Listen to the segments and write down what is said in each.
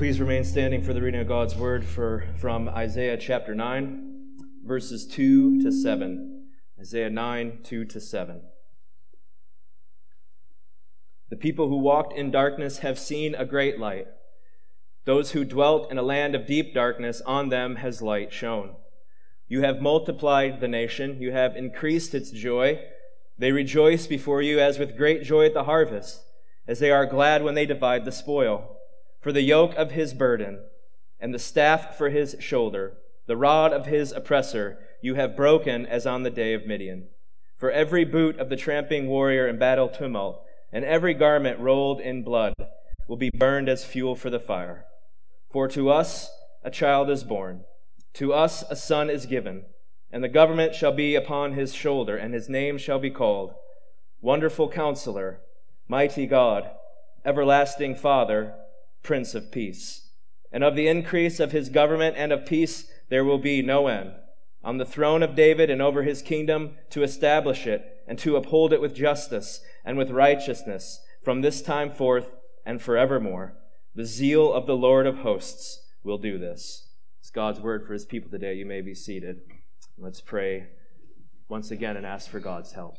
Please remain standing for the reading of God's word for, from Isaiah chapter 9, verses 2 to 7. Isaiah 9, 2 to 7. The people who walked in darkness have seen a great light. Those who dwelt in a land of deep darkness, on them has light shone. You have multiplied the nation, you have increased its joy. They rejoice before you as with great joy at the harvest, as they are glad when they divide the spoil for the yoke of his burden, and the staff for his shoulder, the rod of his oppressor, you have broken as on the day of Midian. For every boot of the tramping warrior in battle tumult, and every garment rolled in blood, will be burned as fuel for the fire. For to us a child is born, to us a son is given, and the government shall be upon his shoulder, and his name shall be called Wonderful Counselor, Mighty God, Everlasting Father, Prince of Peace. And of the increase of his government and of peace there will be no end. On the throne of David and over his kingdom to establish it and to uphold it with justice and with righteousness from this time forth and forevermore. The zeal of the Lord of hosts will do this. It's God's word for his people today. You may be seated. Let's pray once again and ask for God's help.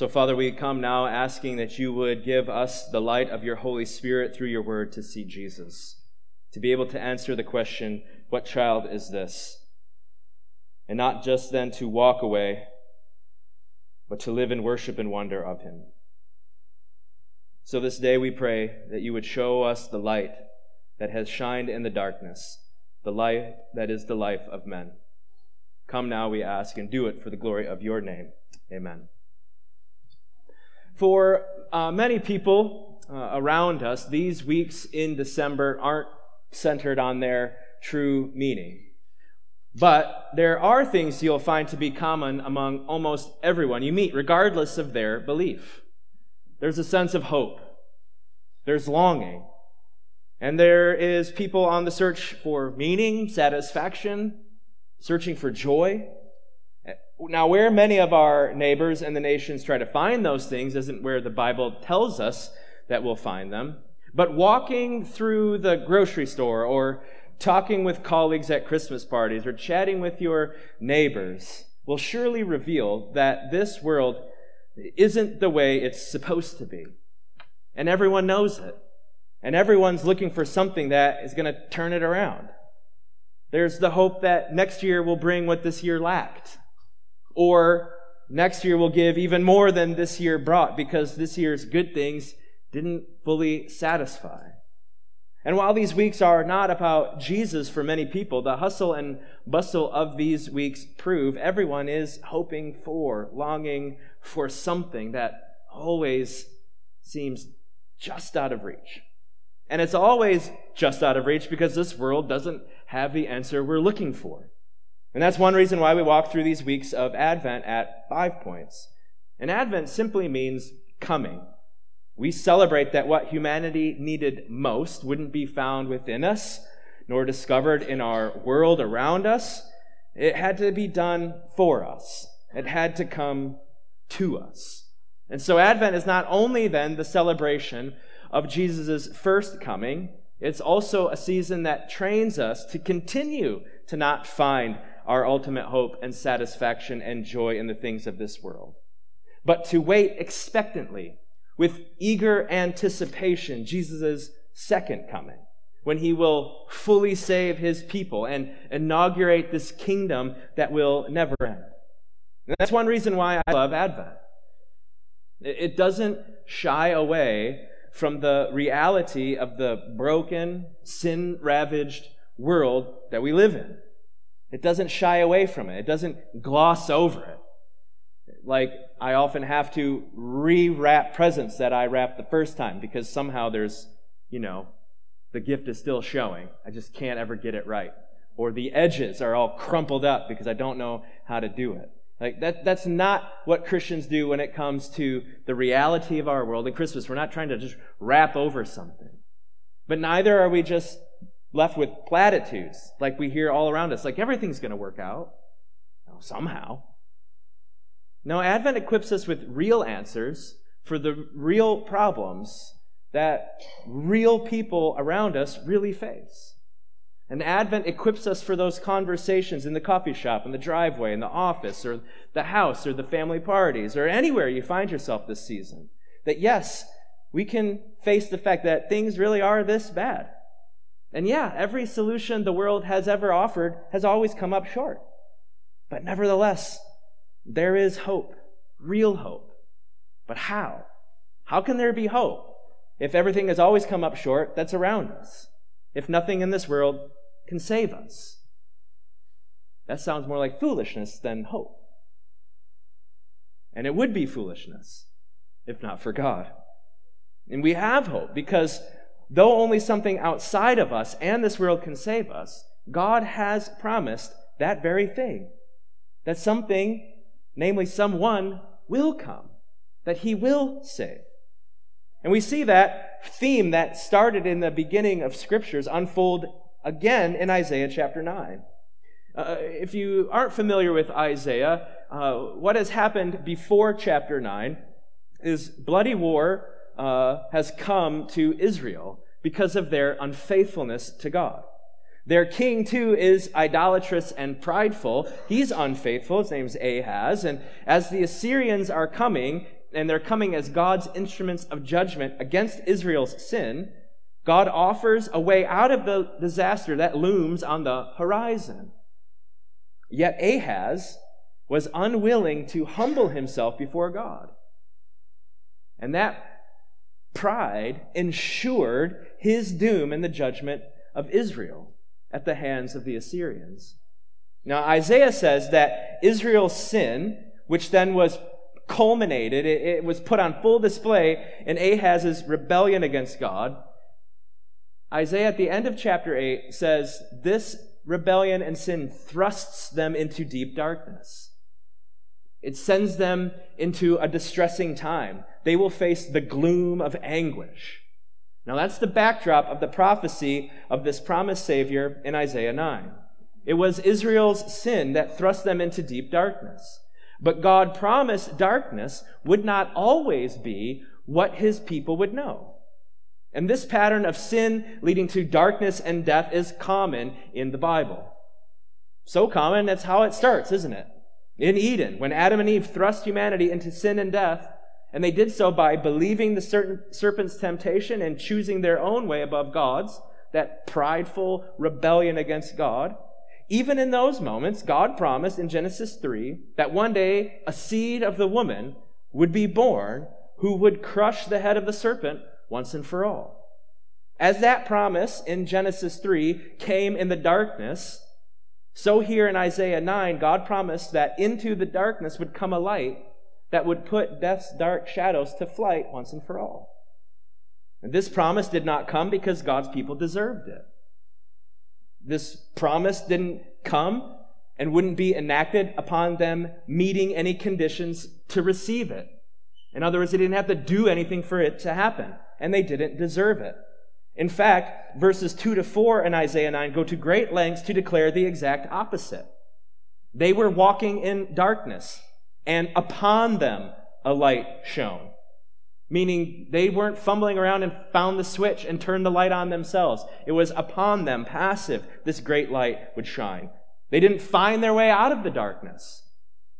So, Father, we come now asking that you would give us the light of your Holy Spirit through your word to see Jesus, to be able to answer the question, What child is this? And not just then to walk away, but to live in worship and wonder of him. So, this day we pray that you would show us the light that has shined in the darkness, the light that is the life of men. Come now, we ask, and do it for the glory of your name. Amen. For uh, many people uh, around us, these weeks in December aren't centered on their true meaning. But there are things you'll find to be common among almost everyone you meet, regardless of their belief. There's a sense of hope. There's longing. And there is people on the search for meaning, satisfaction, searching for joy. Now, where many of our neighbors and the nations try to find those things isn't where the Bible tells us that we'll find them. But walking through the grocery store or talking with colleagues at Christmas parties or chatting with your neighbors will surely reveal that this world isn't the way it's supposed to be. And everyone knows it. And everyone's looking for something that is going to turn it around. There's the hope that next year will bring what this year lacked. Or next year will give even more than this year brought because this year's good things didn't fully satisfy. And while these weeks are not about Jesus for many people, the hustle and bustle of these weeks prove everyone is hoping for, longing for something that always seems just out of reach. And it's always just out of reach because this world doesn't have the answer we're looking for. And that's one reason why we walk through these weeks of Advent at five points. And Advent simply means coming. We celebrate that what humanity needed most wouldn't be found within us, nor discovered in our world around us. It had to be done for us. It had to come to us. And so Advent is not only then the celebration of Jesus' first coming, it's also a season that trains us to continue to not find our ultimate hope and satisfaction and joy in the things of this world, but to wait expectantly with eager anticipation Jesus' second coming, when he will fully save his people and inaugurate this kingdom that will never end. And that's one reason why I love Advent. It doesn't shy away from the reality of the broken, sin ravaged world that we live in. It doesn't shy away from it, it doesn't gloss over it. Like, I often have to rewrap presents that I wrapped the first time because somehow there's, you know, the gift is still showing. I just can't ever get it right. Or the edges are all crumpled up because I don't know how to do it. Like that, that's not what Christians do when it comes to the reality of our world. In Christmas, we're not trying to just wrap over something. But neither are we just left with platitudes like we hear all around us, like everything's going to work out somehow. No, Advent equips us with real answers for the real problems that real people around us really face. And Advent equips us for those conversations in the coffee shop, in the driveway, in the office, or the house, or the family parties, or anywhere you find yourself this season. That yes, we can face the fact that things really are this bad. And yeah, every solution the world has ever offered has always come up short. But nevertheless, there is hope, real hope. But how? How can there be hope if everything has always come up short that's around us? If nothing in this world can save us? That sounds more like foolishness than hope. And it would be foolishness if not for God. And we have hope because though only something outside of us and this world can save us, God has promised that very thing. That something, namely someone, will come, that he will save. And we see that theme that started in the beginning of scriptures unfold again in Isaiah chapter 9. Uh, if you aren't familiar with Isaiah, uh, what has happened before chapter 9 is bloody war uh, has come to Israel because of their unfaithfulness to God. Their king, too, is idolatrous and prideful. He's unfaithful. His name's Ahaz. And as the Assyrians are coming, and they're coming as God's instruments of judgment against Israel's sin, God offers a way out of the disaster that looms on the horizon. Yet Ahaz was unwilling to humble himself before God. And that pride ensured his doom in the judgment of Israel at the hands of the Assyrians. Now, Isaiah says that Israel's sin, which then was culminated, it, it, was put on full display in Ahaz's rebellion against God. Isaiah at the end of chapter 8 says, This rebellion and sin thrusts them into deep darkness. It sends them into a distressing time. They will face the gloom of anguish. Now, that's the backdrop of the prophecy of this promised Savior in Isaiah 9. It was Israel's sin that thrust them into deep darkness. But God promised darkness would not always be what his people would know. And this pattern of sin leading to darkness and death is common in the Bible. So common, that's how it starts, isn't it? In Eden, when Adam and Eve thrust humanity into sin and death, and they did so by believing the serpent's temptation and choosing their own way above God's, that prideful rebellion against God. Even in those moments, God promised in Genesis 3 that one day a seed of the woman would be born who would crush the head of the serpent once and for all. As that promise in Genesis 3 came in the darkness, so here in Isaiah 9, God promised that into the darkness would come a light that would put death's dark shadows to flight once and for all. And this promise did not come because God's people deserved it. This promise didn't come and wouldn't be enacted upon them meeting any conditions to receive it. In other words, they didn't have to do anything for it to happen, and they didn't deserve it. In fact, verses 2 to 4 in Isaiah 9 go to great lengths to declare the exact opposite. They were walking in darkness, and upon them a light shone. Meaning they weren't fumbling around and found the switch and turned the light on themselves. It was upon them, passive, this great light would shine. They didn't find their way out of the darkness.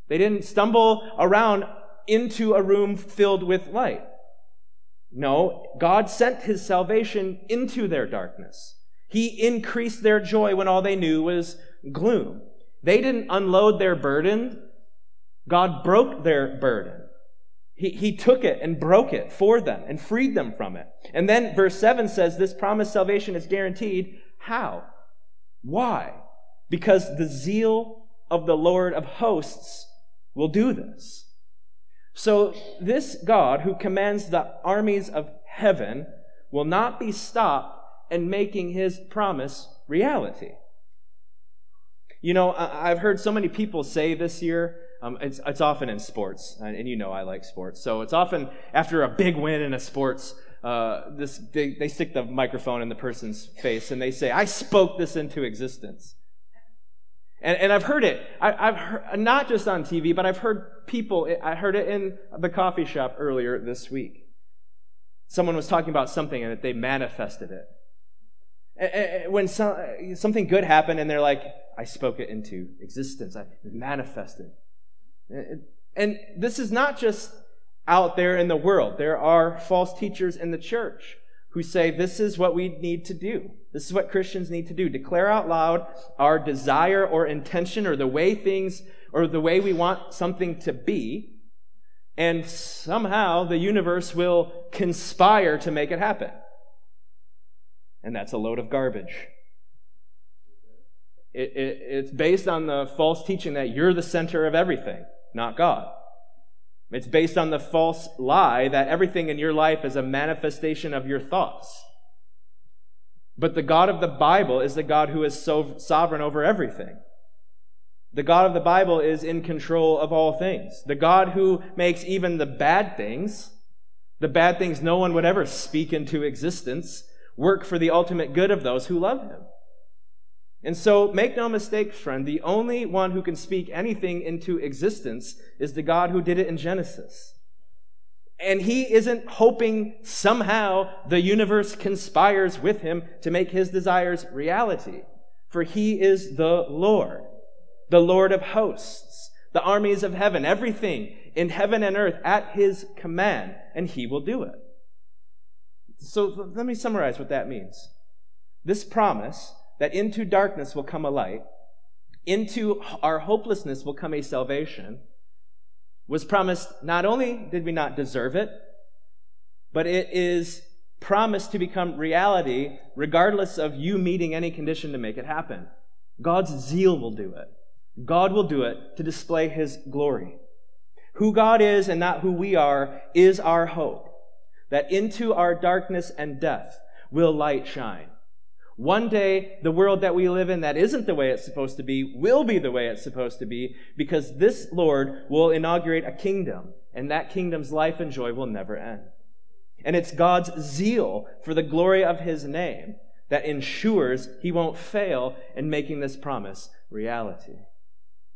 They didn't stumble around into a room filled with light. No, God sent his salvation into their darkness. He increased their joy when all they knew was gloom. They didn't unload their burden God broke their burden. He, he took it and broke it for them and freed them from it. And then verse 7 says this promised salvation is guaranteed. How? Why? Because the zeal of the Lord of hosts will do this. So, this God who commands the armies of heaven will not be stopped in making his promise reality. You know, I've heard so many people say this year, um, it's, it's often in sports, and, you know I like sports. So it's often after a big win in a sports, uh, this, they, they stick the microphone in the person's face and they say, I spoke this into existence. And, and I've heard it. I, have heard, not just on TV, but I've heard people, I heard it in the coffee shop earlier this week. Someone was talking about something and they manifested it. When something good happened and they're like, I spoke it into existence, I manifested. And this is not just out there in the world. There are false teachers in the church who say this is what we need to do. This is what Christians need to do. Declare out loud our desire or intention or the way things or the way we want something to be. And somehow the universe will conspire to make it happen. And that's a load of garbage. It, it, it's based on the false teaching that you're the center of everything, not God. It's based on the false lie that everything in your life is a manifestation of your thoughts. But the God of the Bible is the God who is so sovereign over everything. The God of the Bible is in control of all things. The God who makes even the bad things, the bad things no one would ever speak into existence, work for the ultimate good of those who love him. And so, make no mistake, friend, the only one who can speak anything into existence is the God who did it in Genesis. And he isn't hoping somehow the universe conspires with him to make his desires reality. For he is the Lord, the Lord of hosts, the armies of heaven, everything in heaven and earth at his command, and he will do it. So let me summarize what that means. This promise that into darkness will come a light, into our hopelessness will come a salvation, was promised not only did we not deserve it, but it is promised to become reality regardless of you meeting any condition to make it happen. God's zeal will do it. God will do it to display his glory. Who God is and not who we are is our hope. That into our darkness and death will light shine. One day, the world that we live in that isn't the way it's supposed to be will be the way it's supposed to be because this Lord will inaugurate a kingdom, and that kingdom's life and joy will never end. And it's God's zeal for the glory of his name that ensures he won't fail in making this promise reality.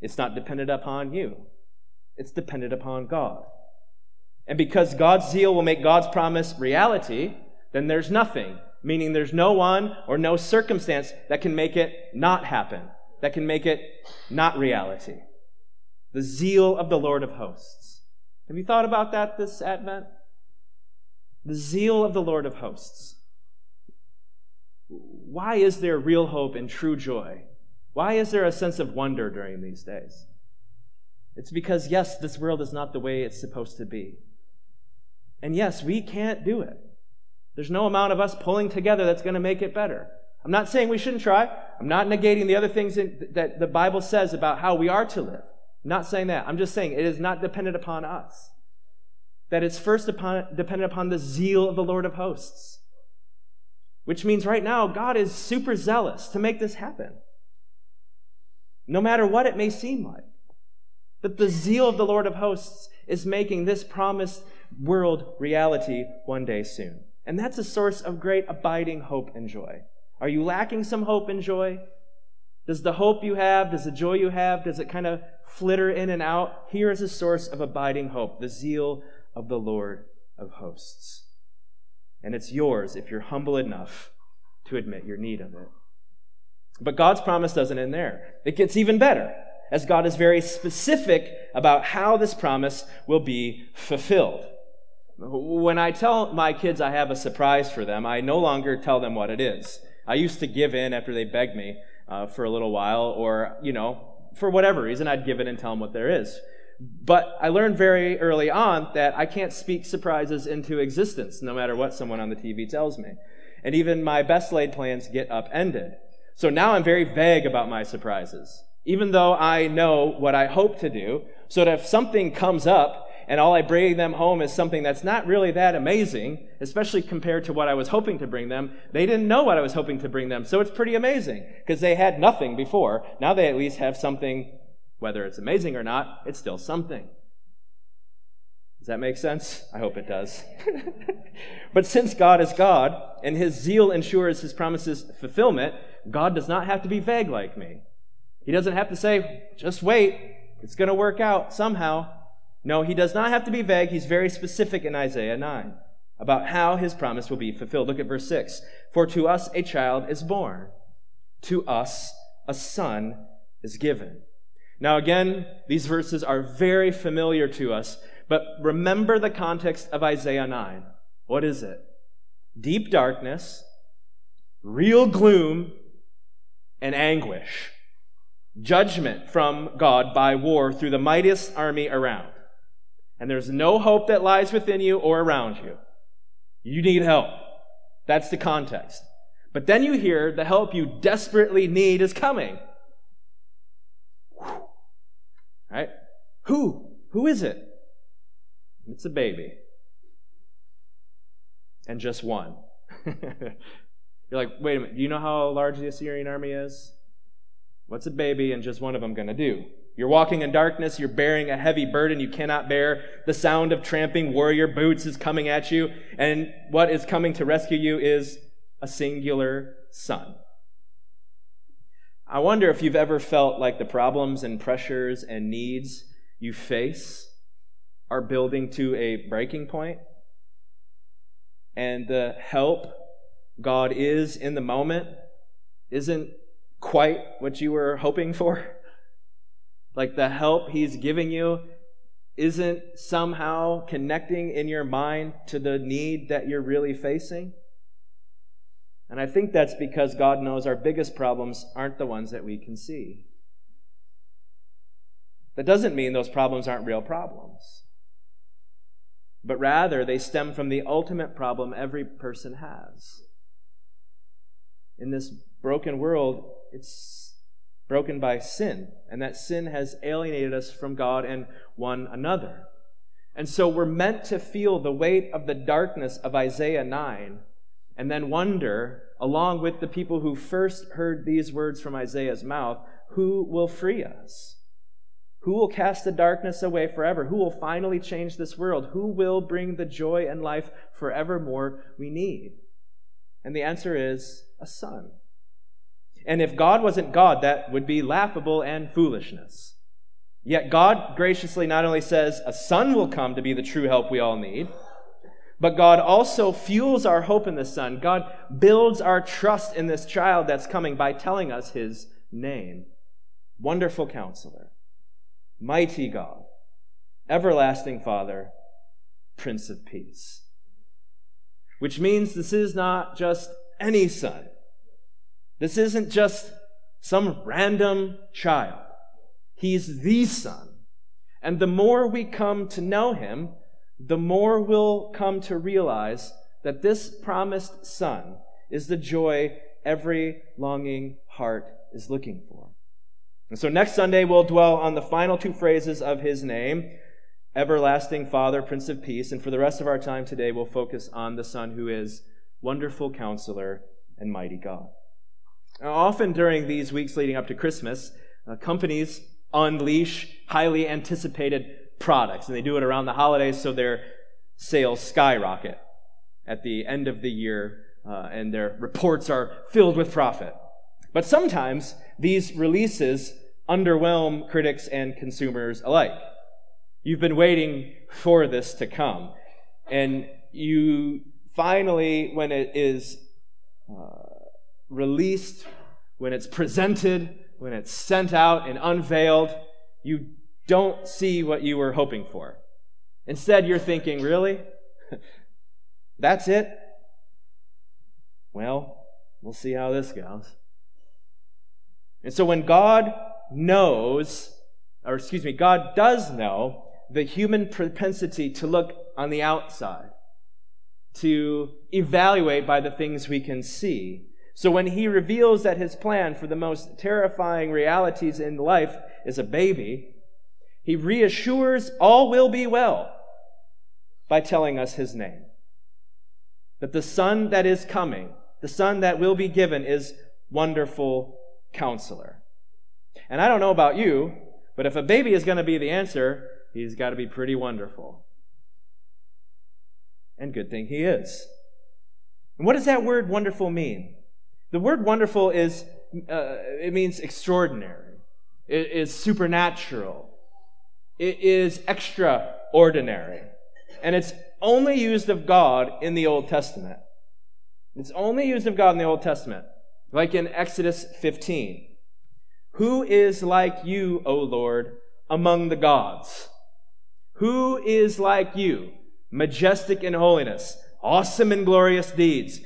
It's not dependent upon you, it's dependent upon God. And because God's zeal will make God's promise reality, then there's nothing meaning there's no one or no circumstance that can make it not happen, that can make it not reality. The zeal of the Lord of hosts. Have you thought about that this Advent? The zeal of the Lord of hosts. Why is there real hope and true joy? Why is there a sense of wonder during these days? It's because, yes, this world is not the way it's supposed to be. And yes, we can't do it. There's no amount of us pulling together that's going to make it better. I'm not saying we shouldn't try. I'm not negating the other things that the Bible says about how we are to live. I'm not saying that. I'm just saying it is not dependent upon us. That it's first upon, dependent upon the zeal of the Lord of hosts. Which means right now, God is super zealous to make this happen. No matter what it may seem like. That the zeal of the Lord of hosts is making this promised world reality one day soon. And that's a source of great abiding hope and joy. Are you lacking some hope and joy? Does the hope you have, does the joy you have, does it kind of flitter in and out? Here is a source of abiding hope, the zeal of the Lord of hosts. And it's yours if you're humble enough to admit your need of it. But God's promise doesn't end there. It gets even better, as God is very specific about how this promise will be fulfilled. When I tell my kids I have a surprise for them, I no longer tell them what it is. I used to give in after they begged me uh, for a little while, or, you know, for whatever reason, I'd give in and tell them what there is. But I learned very early on that I can't speak surprises into existence, no matter what someone on the TV tells me. And even my best laid plans get upended. So now I'm very vague about my surprises, even though I know what I hope to do, so that if something comes up and all I bring them home is something that's not really that amazing, especially compared to what I was hoping to bring them. They didn't know what I was hoping to bring them, so it's pretty amazing because they had nothing before. Now they at least have something, whether it's amazing or not, it's still something. Does that make sense? I hope it does. but since God is God and his zeal ensures his promises fulfillment, God does not have to be vague like me. He doesn't have to say, just wait, it's going to work out somehow. No, he does not have to be vague. He's very specific in Isaiah 9 about how his promise will be fulfilled. Look at verse 6. For to us a child is born, to us a son is given. Now, again, these verses are very familiar to us, but remember the context of Isaiah 9. What is it? Deep darkness, real gloom, and anguish. Judgment from God by war through the mightiest army around. And there's no hope that lies within you or around you. You need help. That's the context. But then you hear the help you desperately need is coming. Right? Who? Who is it? It's a baby. And just one. You're like, wait a minute, do you know how large the Assyrian army is? What's a baby and just one of them going to do? You're walking in darkness. You're bearing a heavy burden you cannot bear. The sound of tramping warrior boots is coming at you. And what is coming to rescue you is a singular son. I wonder if you've ever felt like the problems and pressures and needs you face are building to a breaking point, and the help God is in the moment isn't quite what you were hoping for. Like the help He's giving you isn't somehow connecting in your mind to the need that you're really facing. And I think that's because God knows our biggest problems aren't the ones that we can see. That doesn't mean those problems aren't real problems, but rather they stem from the ultimate problem every person has. In this broken world, it's broken by sin, and that sin has alienated us from God and one another. And so we're meant to feel the weight of the darkness of Isaiah 9 and then wonder, along with the people who first heard these words from Isaiah's mouth, who will free us? Who will cast the darkness away forever? Who will finally change this world? Who will bring the joy and life forevermore we need? And the answer is a son. And if God wasn't God, that would be laughable and foolishness. Yet God graciously not only says a son will come to be the true help we all need, but God also fuels our hope in the Son. God builds our trust in this child that's coming by telling us his name Wonderful Counselor, Mighty God, Everlasting Father, Prince of Peace. Which means this is not just any son. This isn't just some random child. He's the Son. And the more we come to know him, the more we'll come to realize that this promised Son is the joy every longing heart is looking for. And so next Sunday, we'll dwell on the final two phrases of his name Everlasting Father, Prince of Peace. And for the rest of our time today, we'll focus on the Son who is Wonderful Counselor and Mighty God. Often during these weeks leading up to Christmas, uh, companies unleash highly anticipated products, and they do it around the holidays so their sales skyrocket at the end of the year, uh, and their reports are filled with profit. But sometimes these releases underwhelm critics and consumers alike. You've been waiting for this to come, and you finally, when it is uh, released, when it's presented, when it's sent out and unveiled, you don't see what you were hoping for. Instead, you're thinking, really? That's it? Well, we'll see how this goes. And so when God knows, or excuse me, God does know the human propensity to look on the outside, to evaluate by the things we can see, so when he reveals that his plan for the most terrifying realities in life is a baby, he reassures all will be well by telling us his name. That the son that is coming, the son that will be given, is wonderful counselor. And I don't know about you, but if a baby is going to be the answer, he's got to be pretty wonderful. And good thing he is. And what does that word wonderful mean? The word wonderful is, uh, it means extraordinary. It is supernatural. It is extraordinary. And it's only used of God in the Old Testament. It's only used of God in the Old Testament, like in Exodus 15. Who is like you, O Lord, among the gods? Who is like you, majestic in holiness, awesome in glorious deeds,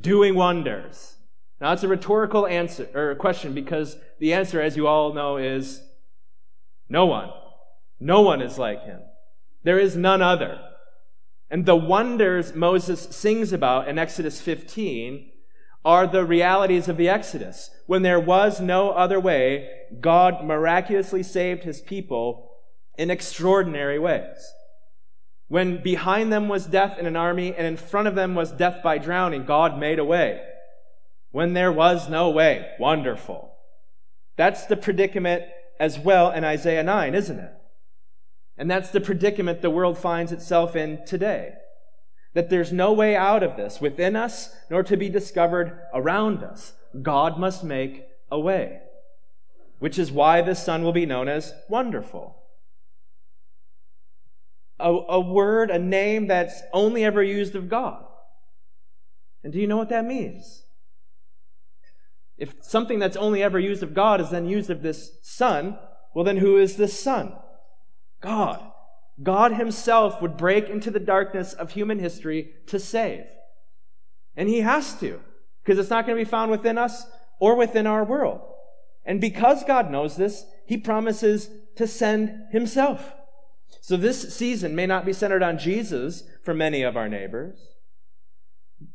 doing wonders? Now, it's a rhetorical answer or question because the answer, as you all know, is no one. No one is like him. There is none other. And the wonders Moses sings about in Exodus 15 are the realities of the Exodus. When there was no other way, God miraculously saved his people in extraordinary ways. When behind them was death in an army and in front of them was death by drowning, God made a way. When there was no way, wonderful. That's the predicament as well in Isaiah 9, isn't it? And that's the predicament the world finds itself in today. That there's no way out of this within us, nor to be discovered around us. God must make a way. Which is why the Son will be known as Wonderful. A, a word, a name that's only ever used of God. And do you know what that means? If something that's only ever used of God is then used of this Son, well, then who is this Son? God. God Himself would break into the darkness of human history to save. And He has to, because it's not going to be found within us or within our world. And because God knows this, He promises to send Himself. So this season may not be centered on Jesus for many of our neighbors.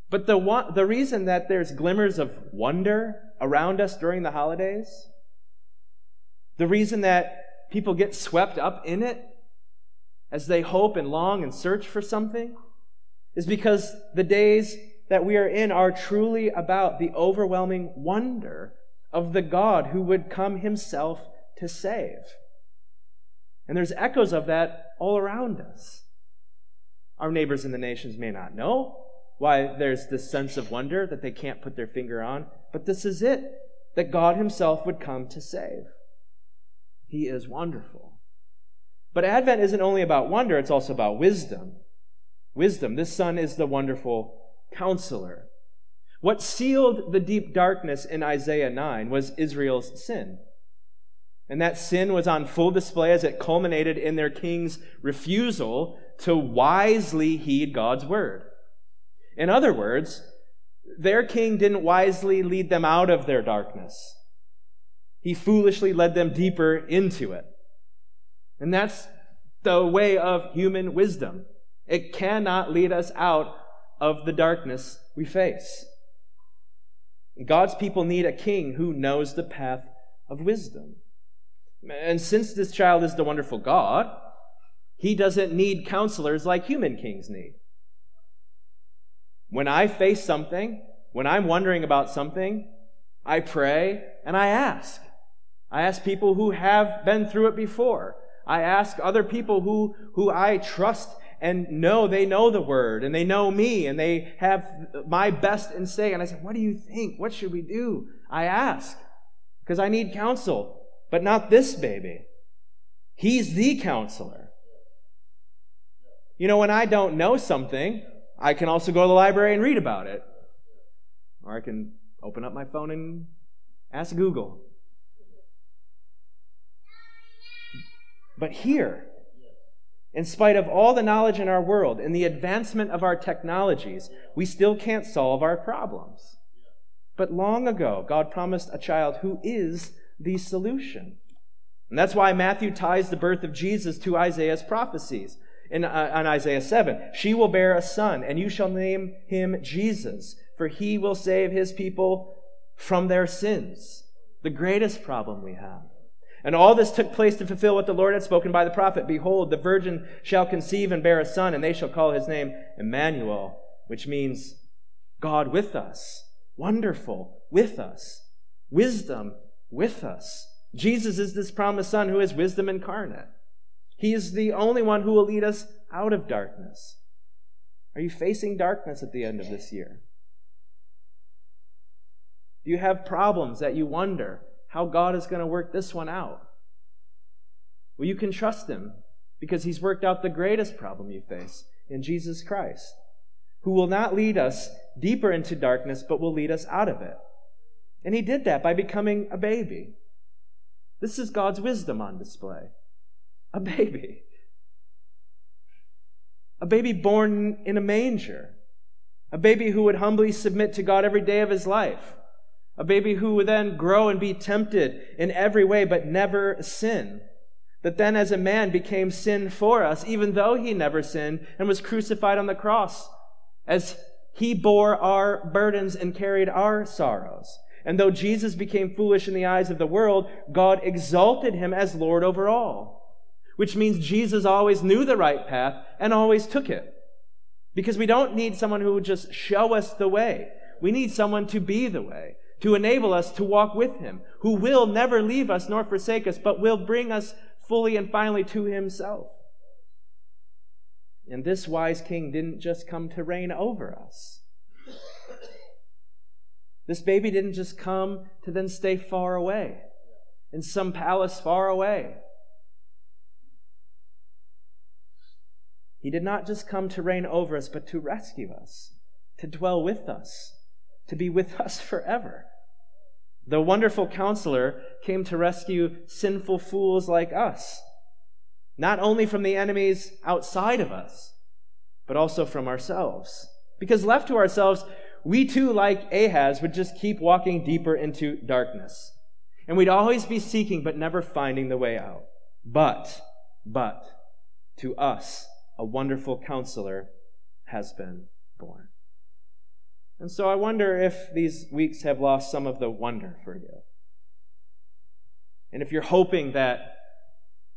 But the, one, the reason that there's glimmers of wonder around us during the holidays, the reason that people get swept up in it as they hope and long and search for something is because the days that we are in are truly about the overwhelming wonder of the God who would come himself to save. And there's echoes of that all around us. Our neighbors in the nations may not know why there's this sense of wonder that they can't put their finger on, but this is it that God himself would come to save. He is wonderful. But Advent isn't only about wonder, it's also about wisdom. Wisdom. This Son is the wonderful counselor. What sealed the deep darkness in Isaiah 9 was Israel's sin. And that sin was on full display as it culminated in their king's refusal to wisely heed God's word. In other words, their king didn't wisely lead them out of their darkness. He foolishly led them deeper into it. And that's the way of human wisdom. It cannot lead us out of the darkness we face. God's people need a king who knows the path of wisdom. And since this child is the wonderful God, he doesn't need counselors like human kings need. When I face something, when I'm wondering about something, I pray and I ask. I ask people who have been through it before. I ask other people who, who I trust and know they know the word and they know me and they have my best in say. And I say, What do you think? What should we do? I ask because I need counsel, but not this baby. He's the counselor. You know, when I don't know something, I can also go to the library and read about it. Or I can open up my phone and ask Google. But here, in spite of all the knowledge in our world and the advancement of our technologies, we still can't solve our problems. But long ago, God promised a child who is the solution. And that's why Matthew ties the birth of Jesus to Isaiah's prophecies. In, uh, Isaiah 7, she will bear a son, and you shall name him Jesus, for he will save his people from their sins. The greatest problem we have. And all this took place to fulfill what the Lord had spoken by the prophet Behold, the virgin shall conceive and bear a son, and they shall call his name Emmanuel, which means God with us, wonderful with us, wisdom with us. Jesus is this promised son who is wisdom incarnate. He is the only one who will lead us out of darkness. Are you facing darkness at the end of this year? Do you have problems that you wonder how God is going to work this one out. Well, you can trust him because he's worked out the greatest problem you face in Jesus Christ, who will not lead us deeper into darkness, but will lead us out of it. And he did that by becoming a baby. This is God's wisdom on display. A baby. A baby born in a manger. A baby who would humbly submit to God every day of his life. A baby who would then grow and be tempted in every way, but never sin. That then, as a man, became sin for us, even though he never sinned and was crucified on the cross, as he bore our burdens and carried our sorrows. And though Jesus became foolish in the eyes of the world, God exalted him as Lord over all. Which means Jesus always knew the right path and always took it. Because we don't need someone who would just show us the way. We need someone to be the way to enable us to walk with him, who will never leave us nor forsake us, but will bring us fully and finally to himself. And this wise king didn't just come to reign over us. This baby didn't just come to then stay far away in some palace far away. He did not just come to reign over us, but to rescue us, to dwell with us to be with us forever. The wonderful counselor came to rescue sinful fools like us, not only from the enemies outside of us, but also from ourselves. Because left to ourselves, we too, like Ahaz, would just keep walking deeper into darkness. And we'd always be seeking but never finding the way out. But, but, to us, a wonderful counselor has been born. And so I wonder if these weeks have lost some of the wonder for you. And if you're hoping that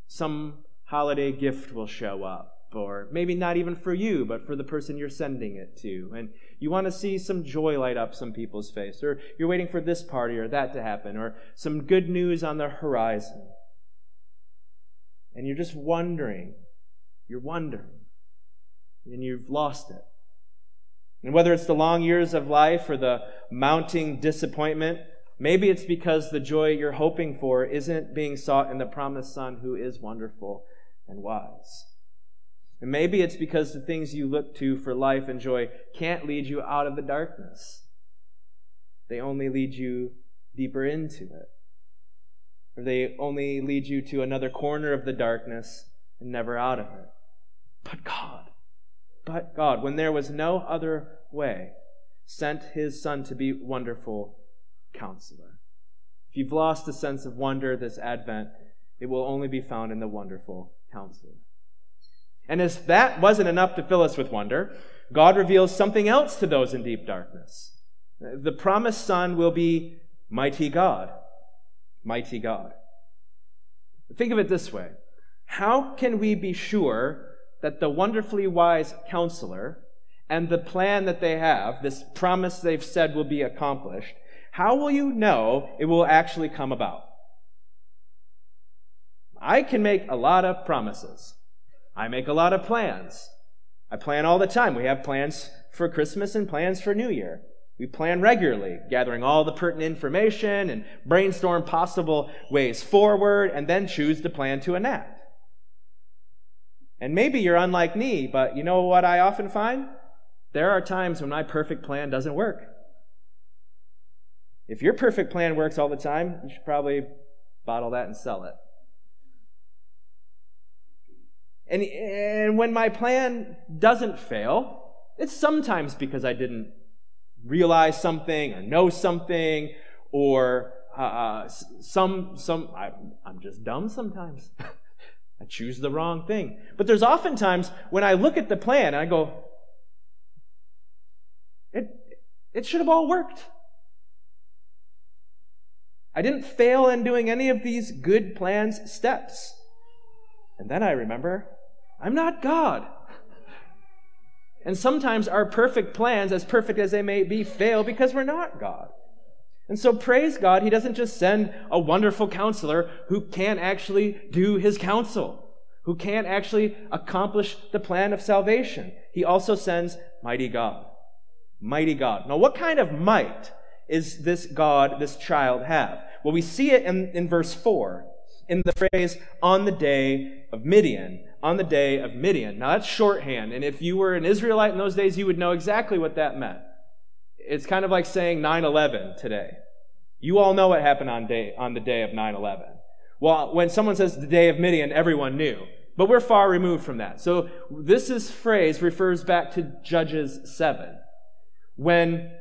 some holiday gift will show up, or maybe not even for you, but for the person you're sending it to, and you want to see some joy light up some people's face, or you're waiting for this party or that to happen, or some good news on the horizon. And you're just wondering, you're wondering, and you've lost it. And whether it's the long years of life or the mounting disappointment, maybe it's because the joy you're hoping for isn't being sought in the promised Son who is wonderful and wise. And maybe it's because the things you look to for life and joy can't lead you out of the darkness. They only lead you deeper into it. Or they only lead you to another corner of the darkness and never out of it. But God, but God, when there was no other way, sent his Son to be wonderful counselor. If you've lost a sense of wonder this Advent, it will only be found in the wonderful counselor. And as that wasn't enough to fill us with wonder, God reveals something else to those in deep darkness. The promised Son will be mighty God. Mighty God. Think of it this way How can we be sure that the wonderfully wise counselor and the plan that they have, this promise they've said will be accomplished, how will you know it will actually come about? I can make a lot of promises. I make a lot of plans. I plan all the time. We have plans for Christmas and plans for New Year. We plan regularly, gathering all the pertinent information and brainstorm possible ways forward and then choose the plan to enact. And maybe you're unlike me, but you know what I often find? There are times when my perfect plan doesn't work. If your perfect plan works all the time, you should probably bottle that and sell it. And, and when my plan doesn't fail, it's sometimes because I didn't realize something or know something or uh, uh some, some, I, I'm just dumb sometimes. I choose the wrong thing. But there's oftentimes when I look at the plan and I go, it, it should have all worked. I didn't fail in doing any of these good plans steps. And then I remember, I'm not God. And sometimes our perfect plans, as perfect as they may be, fail because we're not God. And so praise God, He doesn't just send a wonderful counselor who can't actually do His counsel, who can't actually accomplish the plan of salvation. He also sends mighty God. Mighty God. Now, what kind of might is this God, this child have? Well, we see it in, in verse 4. in the phrase on the day of Midian. On the day of Midian. Now that's shorthand, and if you were an Israelite in those days, you would know exactly what that meant. It's kind of like saying 9 11 today. You all know what happened on, day, on the day of 9 11. Well, when someone says the day of Midian, everyone knew. But we're far removed from that. So this is phrase refers back to Judges 7. When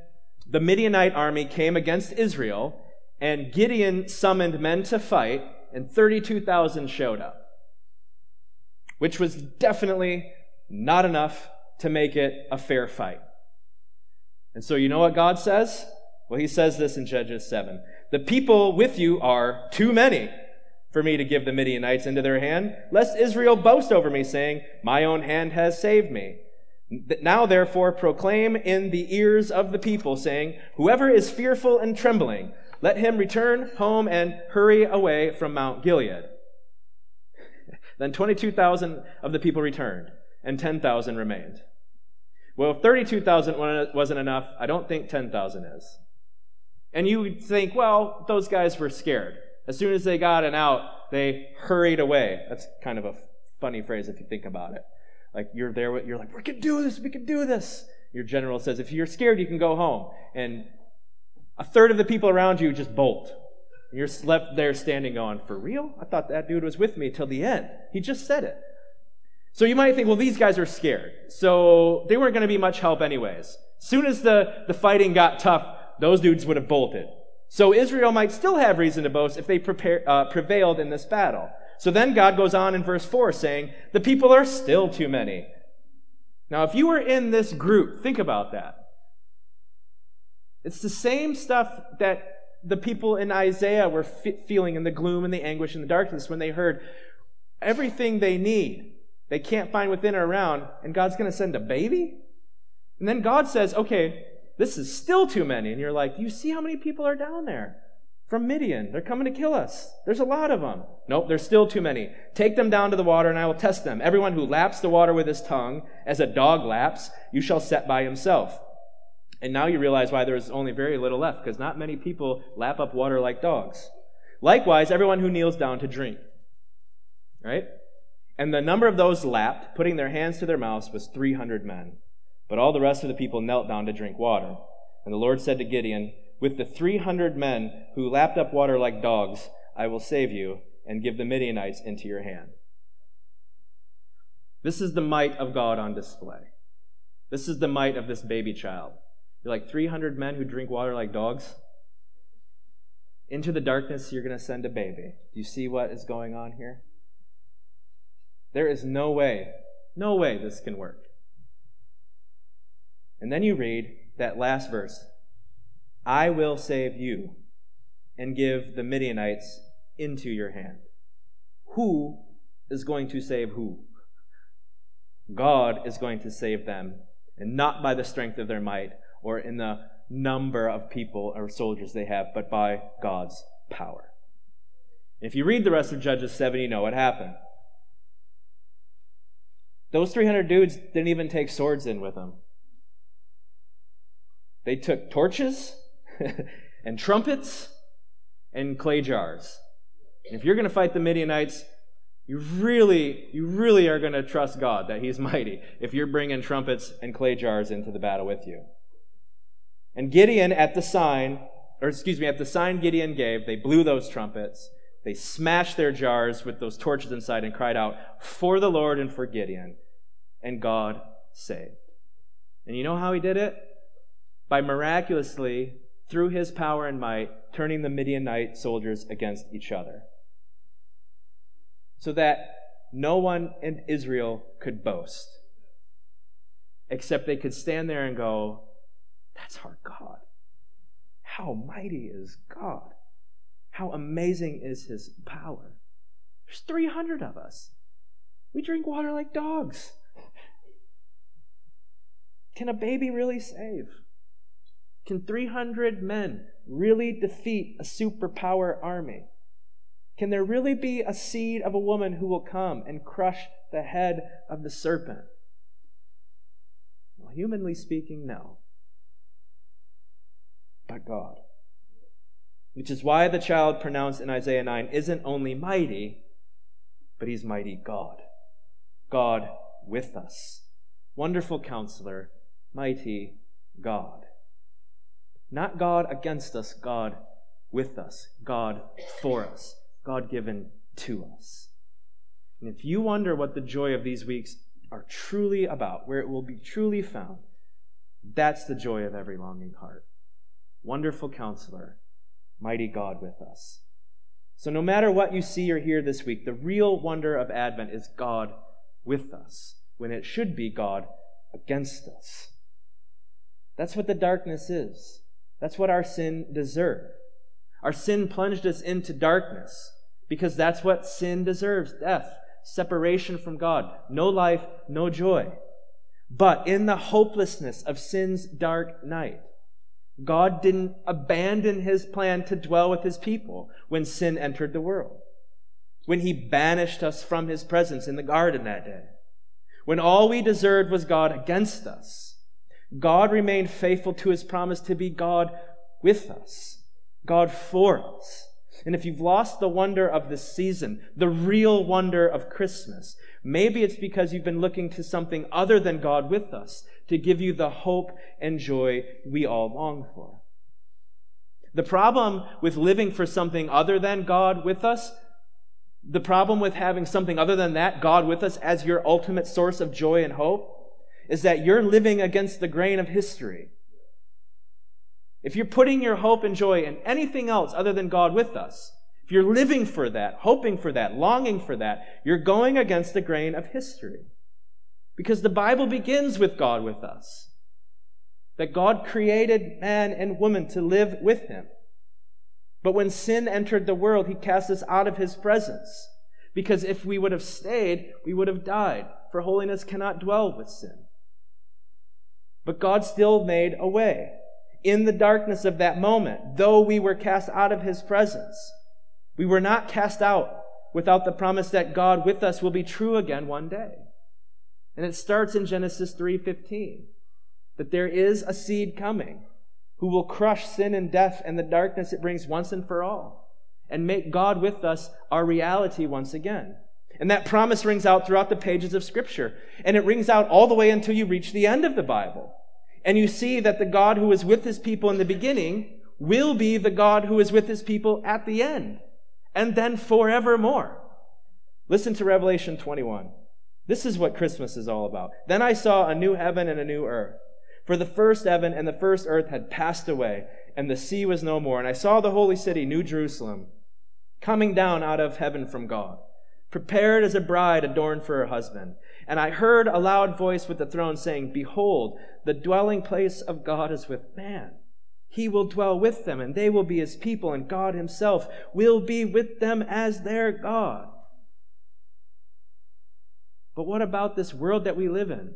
the Midianite army came against Israel, and Gideon summoned men to fight, and 32,000 showed up, which was definitely not enough to make it a fair fight. And so, you know what God says? Well, he says this in Judges 7 The people with you are too many for me to give the Midianites into their hand, lest Israel boast over me, saying, My own hand has saved me. Now, therefore, proclaim in the ears of the people, saying, Whoever is fearful and trembling, let him return home and hurry away from Mount Gilead. then 22,000 of the people returned, and 10,000 remained. Well, if 32,000 wasn't enough, I don't think 10,000 is. And you would think, well, those guys were scared. As soon as they got an out, they hurried away. That's kind of a funny phrase if you think about it. Like you're there, you're like, we can do this, we can do this. Your general says, if you're scared, you can go home. And a third of the people around you just bolt. You're left there standing going, For real? I thought that dude was with me till the end. He just said it. So you might think, well, these guys are scared. So they weren't going to be much help, anyways. Soon as the, the fighting got tough, those dudes would have bolted. So Israel might still have reason to boast if they prepare, uh, prevailed in this battle. So then God goes on in verse 4 saying, The people are still too many. Now, if you were in this group, think about that. It's the same stuff that the people in Isaiah were feeling in the gloom and the anguish and the darkness when they heard everything they need, they can't find within or around, and God's going to send a baby? And then God says, okay, this is still too many. And you're like, you see how many people are down there? From Midian. They're coming to kill us. There's a lot of them. Nope, there's still too many. Take them down to the water, and I will test them. Everyone who laps the water with his tongue, as a dog laps, you shall set by himself. And now you realize why there's only very little left, because not many people lap up water like dogs. Likewise, everyone who kneels down to drink. Right? And the number of those lapped, putting their hands to their mouths, was 300 men. But all the rest of the people knelt down to drink water. And the Lord said to Gideon, With the 300 men who lapped up water like dogs, I will save you and give the Midianites into your hand. This is the might of God on display. This is the might of this baby child. You're like 300 men who drink water like dogs. Into the darkness, you're going to send a baby. Do you see what is going on here? There is no way, no way this can work. And then you read that last verse I will save you and give the Midianites into your hand. Who is going to save who? God is going to save them, and not by the strength of their might, or in the number of people or soldiers they have, but by God's power. If you read the rest of Judges 7, you know what happened. Those 300 dudes didn't even take swords in with them. They took torches and trumpets and clay jars. And if you're going to fight the Midianites, you really, you really are going to trust God that He's mighty if you're bringing trumpets and clay jars into the battle with you. And Gideon, at the sign, or excuse me, at the sign Gideon gave, they blew those trumpets. They smashed their jars with those torches inside and cried out, For the Lord and for Gideon. And God saved. And you know how he did it? By miraculously, through his power and might, turning the Midianite soldiers against each other. So that no one in Israel could boast, except they could stand there and go, that's our God. How mighty is God? How amazing is his power? There's 300 of us. We drink water like dogs. Can a baby really save? Can 300 men really defeat a superpower army? Can there really be a seed of a woman who will come and crush the head of the serpent? Well, humanly speaking, no but God. Which is why the child pronounced in Isaiah 9 isn't only mighty, but he's mighty God. God with us. Wonderful counselor, mighty God. Not God against us, God with us, God for us, God given to us. And if you wonder what the joy of these weeks are truly about, where it will be truly found, that's the joy of every longing heart. Wonderful counselor, mighty God with us. So, no matter what you see or hear this week, the real wonder of Advent is God with us, when it should be God against us. That's what the darkness is. That's what our sin deserved. Our sin plunged us into darkness because that's what sin deserves death, separation from God, no life, no joy. But in the hopelessness of sin's dark night, God didn't abandon his plan to dwell with his people when sin entered the world, when he banished us from his presence in the garden that day, when all we deserved was God against us. God remained faithful to his promise to be God with us, God for us. And if you've lost the wonder of this season, the real wonder of Christmas, maybe it's because you've been looking to something other than God with us to give you the hope and joy we all long for. The problem with living for something other than God with us, the problem with having something other than that, God with us, as your ultimate source of joy and hope, is that you're living against the grain of history. If you're putting your hope and joy in anything else other than God with us, if you're living for that, hoping for that, longing for that, you're going against the grain of history. Because the Bible begins with God with us. That God created man and woman to live with him. But when sin entered the world, he cast us out of his presence. Because if we would have stayed, we would have died. For holiness cannot dwell with sin. But God still made a way in the darkness of that moment, though we were cast out of his presence. We were not cast out without the promise that God with us will be true again one day. And it starts in Genesis 3:15 that there is a seed coming who will crush sin and death and the darkness it brings once and for all and make God with us our reality once again. And that promise rings out throughout the pages of Scripture. And it rings out all the way until you reach the end of the Bible. And you see that the God who was with his people in the beginning will be the God who is with his people at the end, and then forevermore. Listen to Revelation 21. This is what Christmas is all about. Then I saw a new heaven and a new earth. For the first heaven and the first earth had passed away, and the sea was no more. And I saw the holy city, New Jerusalem, coming down out of heaven from God, prepared as a bride adorned for her husband. And I heard a loud voice with the throne saying, Behold, the dwelling place of God is with man. He will dwell with them, and they will be his people, and God himself will be with them as their God. But what about this world that we live in?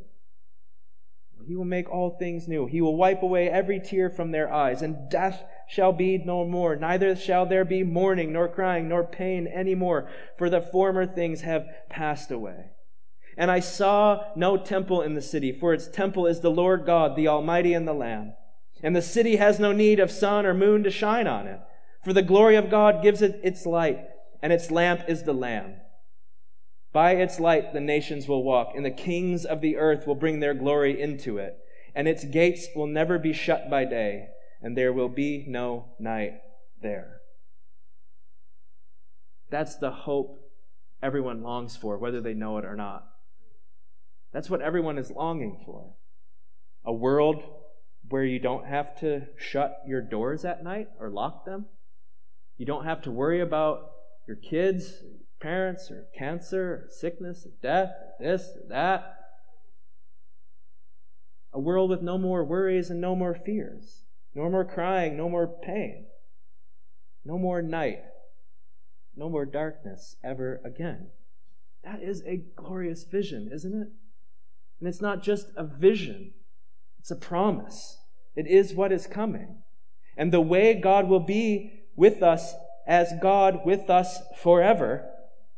He will make all things new. He will wipe away every tear from their eyes, and death shall be no more. Neither shall there be mourning, nor crying, nor pain any more, for the former things have passed away. And I saw no temple in the city, for its temple is the Lord God, the Almighty, and the Lamb. And the city has no need of sun or moon to shine on it, for the glory of God gives it its light, and its lamp is the Lamb. By its light the nations will walk, and the kings of the earth will bring their glory into it. And its gates will never be shut by day, and there will be no night there. That's the hope everyone longs for, whether they know it or not. That's what everyone is longing for. A world where you don't have to shut your doors at night or lock them. You don't have to worry about your kids, parents, or cancer, or sickness, or death, or this, or that. A world with no more worries and no more fears. No more crying, no more pain. No more night. No more darkness ever again. That is a glorious vision, isn't it? And it's not just a vision, it's a promise. It is what is coming. And the way God will be with us as God with us forever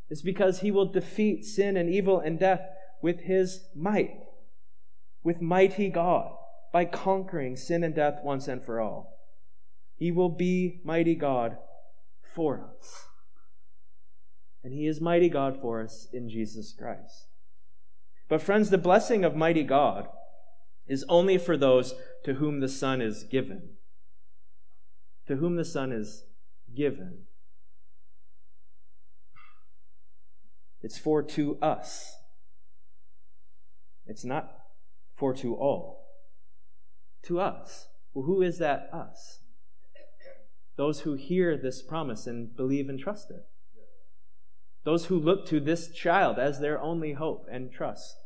is because he will defeat sin and evil and death with his might, with mighty God, by conquering sin and death once and for all. He will be mighty God for us. And He is mighty God for us in Jesus Christ. But, friends, the blessing of mighty God is only for those to whom the Son is given. To whom the Son is given. It's for to us. It's not for to all. To us. Well, who is that us? Those who hear this promise and believe and trust it. Those who look to this child as their only hope and trust.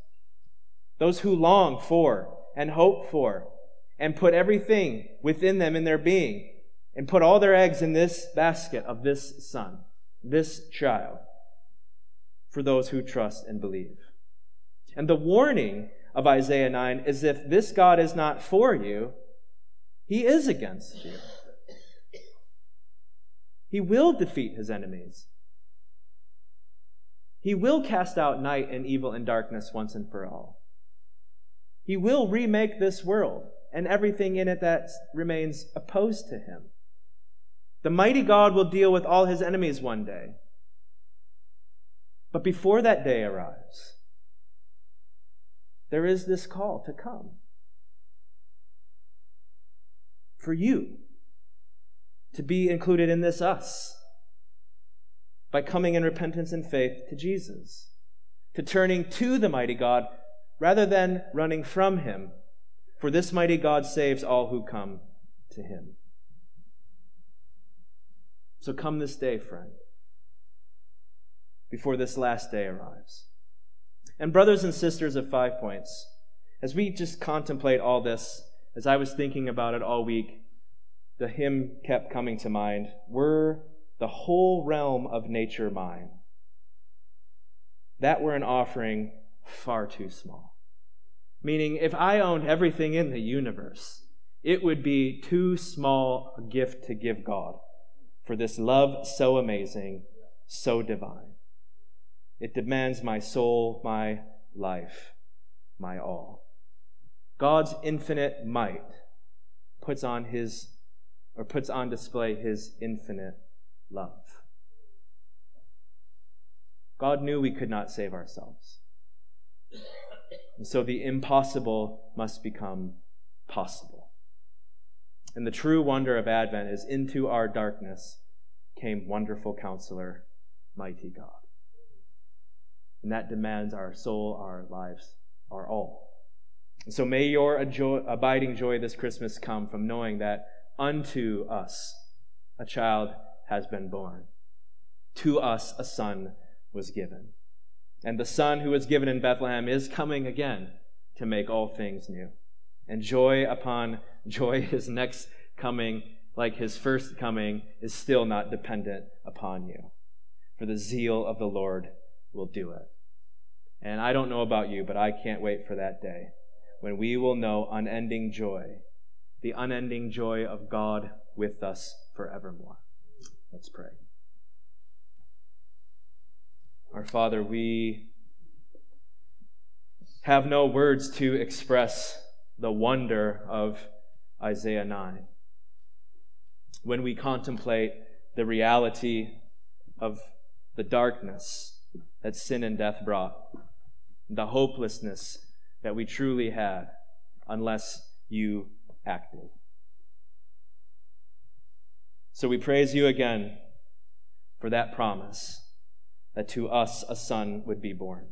Those who long for and hope for and put everything within them in their being and put all their eggs in this basket of this son, this child, for those who trust and believe. And the warning of Isaiah 9 is if this God is not for you, he is against you. He will defeat his enemies. He will cast out night and evil and darkness once and for all. He will remake this world and everything in it that remains opposed to him. The mighty God will deal with all his enemies one day. But before that day arrives, there is this call to come for you to be included in this us by coming in repentance and faith to Jesus, to turning to the mighty God rather than running from him. For this mighty God saves all who come to him. So come this day, friend, before this last day arrives. And, brothers and sisters of Five Points, as we just contemplate all this, as I was thinking about it all week, the hymn kept coming to mind Were the whole realm of nature mine? That were an offering far too small. Meaning, if I owned everything in the universe, it would be too small a gift to give God for this love so amazing, so divine. It demands my soul, my life, my all. God's infinite might puts on his or puts on display his infinite love. God knew we could not save ourselves. And so the impossible must become possible. And the true wonder of Advent is into our darkness came wonderful counselor, mighty God. And that demands our soul, our lives, our all. So may your abiding joy this Christmas come from knowing that unto us a child has been born. To us a son was given. And the son who was given in Bethlehem is coming again to make all things new. And joy upon joy, his next coming, like his first coming, is still not dependent upon you. For the zeal of the Lord will do it. And I don't know about you, but I can't wait for that day when we will know unending joy, the unending joy of God with us forevermore. Let's pray. Our Father, we have no words to express the wonder of Isaiah 9. When we contemplate the reality of the darkness that sin and death brought, the hopelessness that we truly had unless you acted. So we praise you again for that promise that to us a son would be born,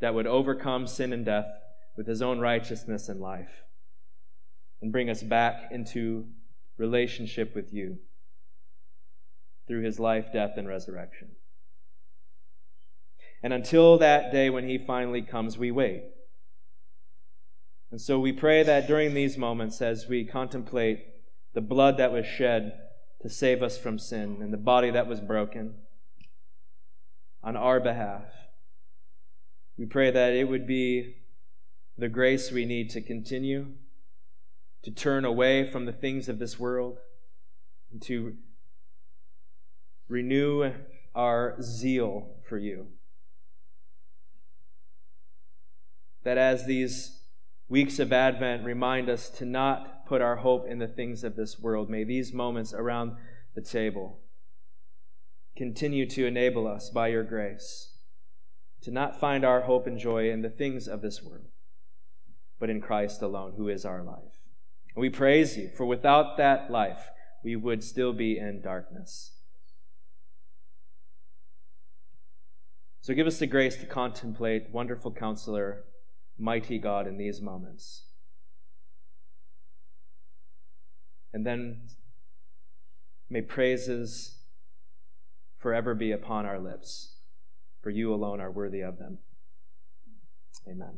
that would overcome sin and death with his own righteousness and life, and bring us back into relationship with you through his life, death, and resurrection. And until that day when he finally comes, we wait. And so we pray that during these moments, as we contemplate the blood that was shed to save us from sin and the body that was broken on our behalf, we pray that it would be the grace we need to continue to turn away from the things of this world and to renew our zeal for you that as these weeks of Advent remind us to not put our hope in the things of this world. May these moments around the table continue to enable us by your grace to not find our hope and joy in the things of this world, but in Christ alone, who is our life. And we praise you, for without that life, we would still be in darkness. So give us the grace to contemplate, wonderful counselor, mighty God, in these moments. And then may praises forever be upon our lips, for you alone are worthy of them. Amen.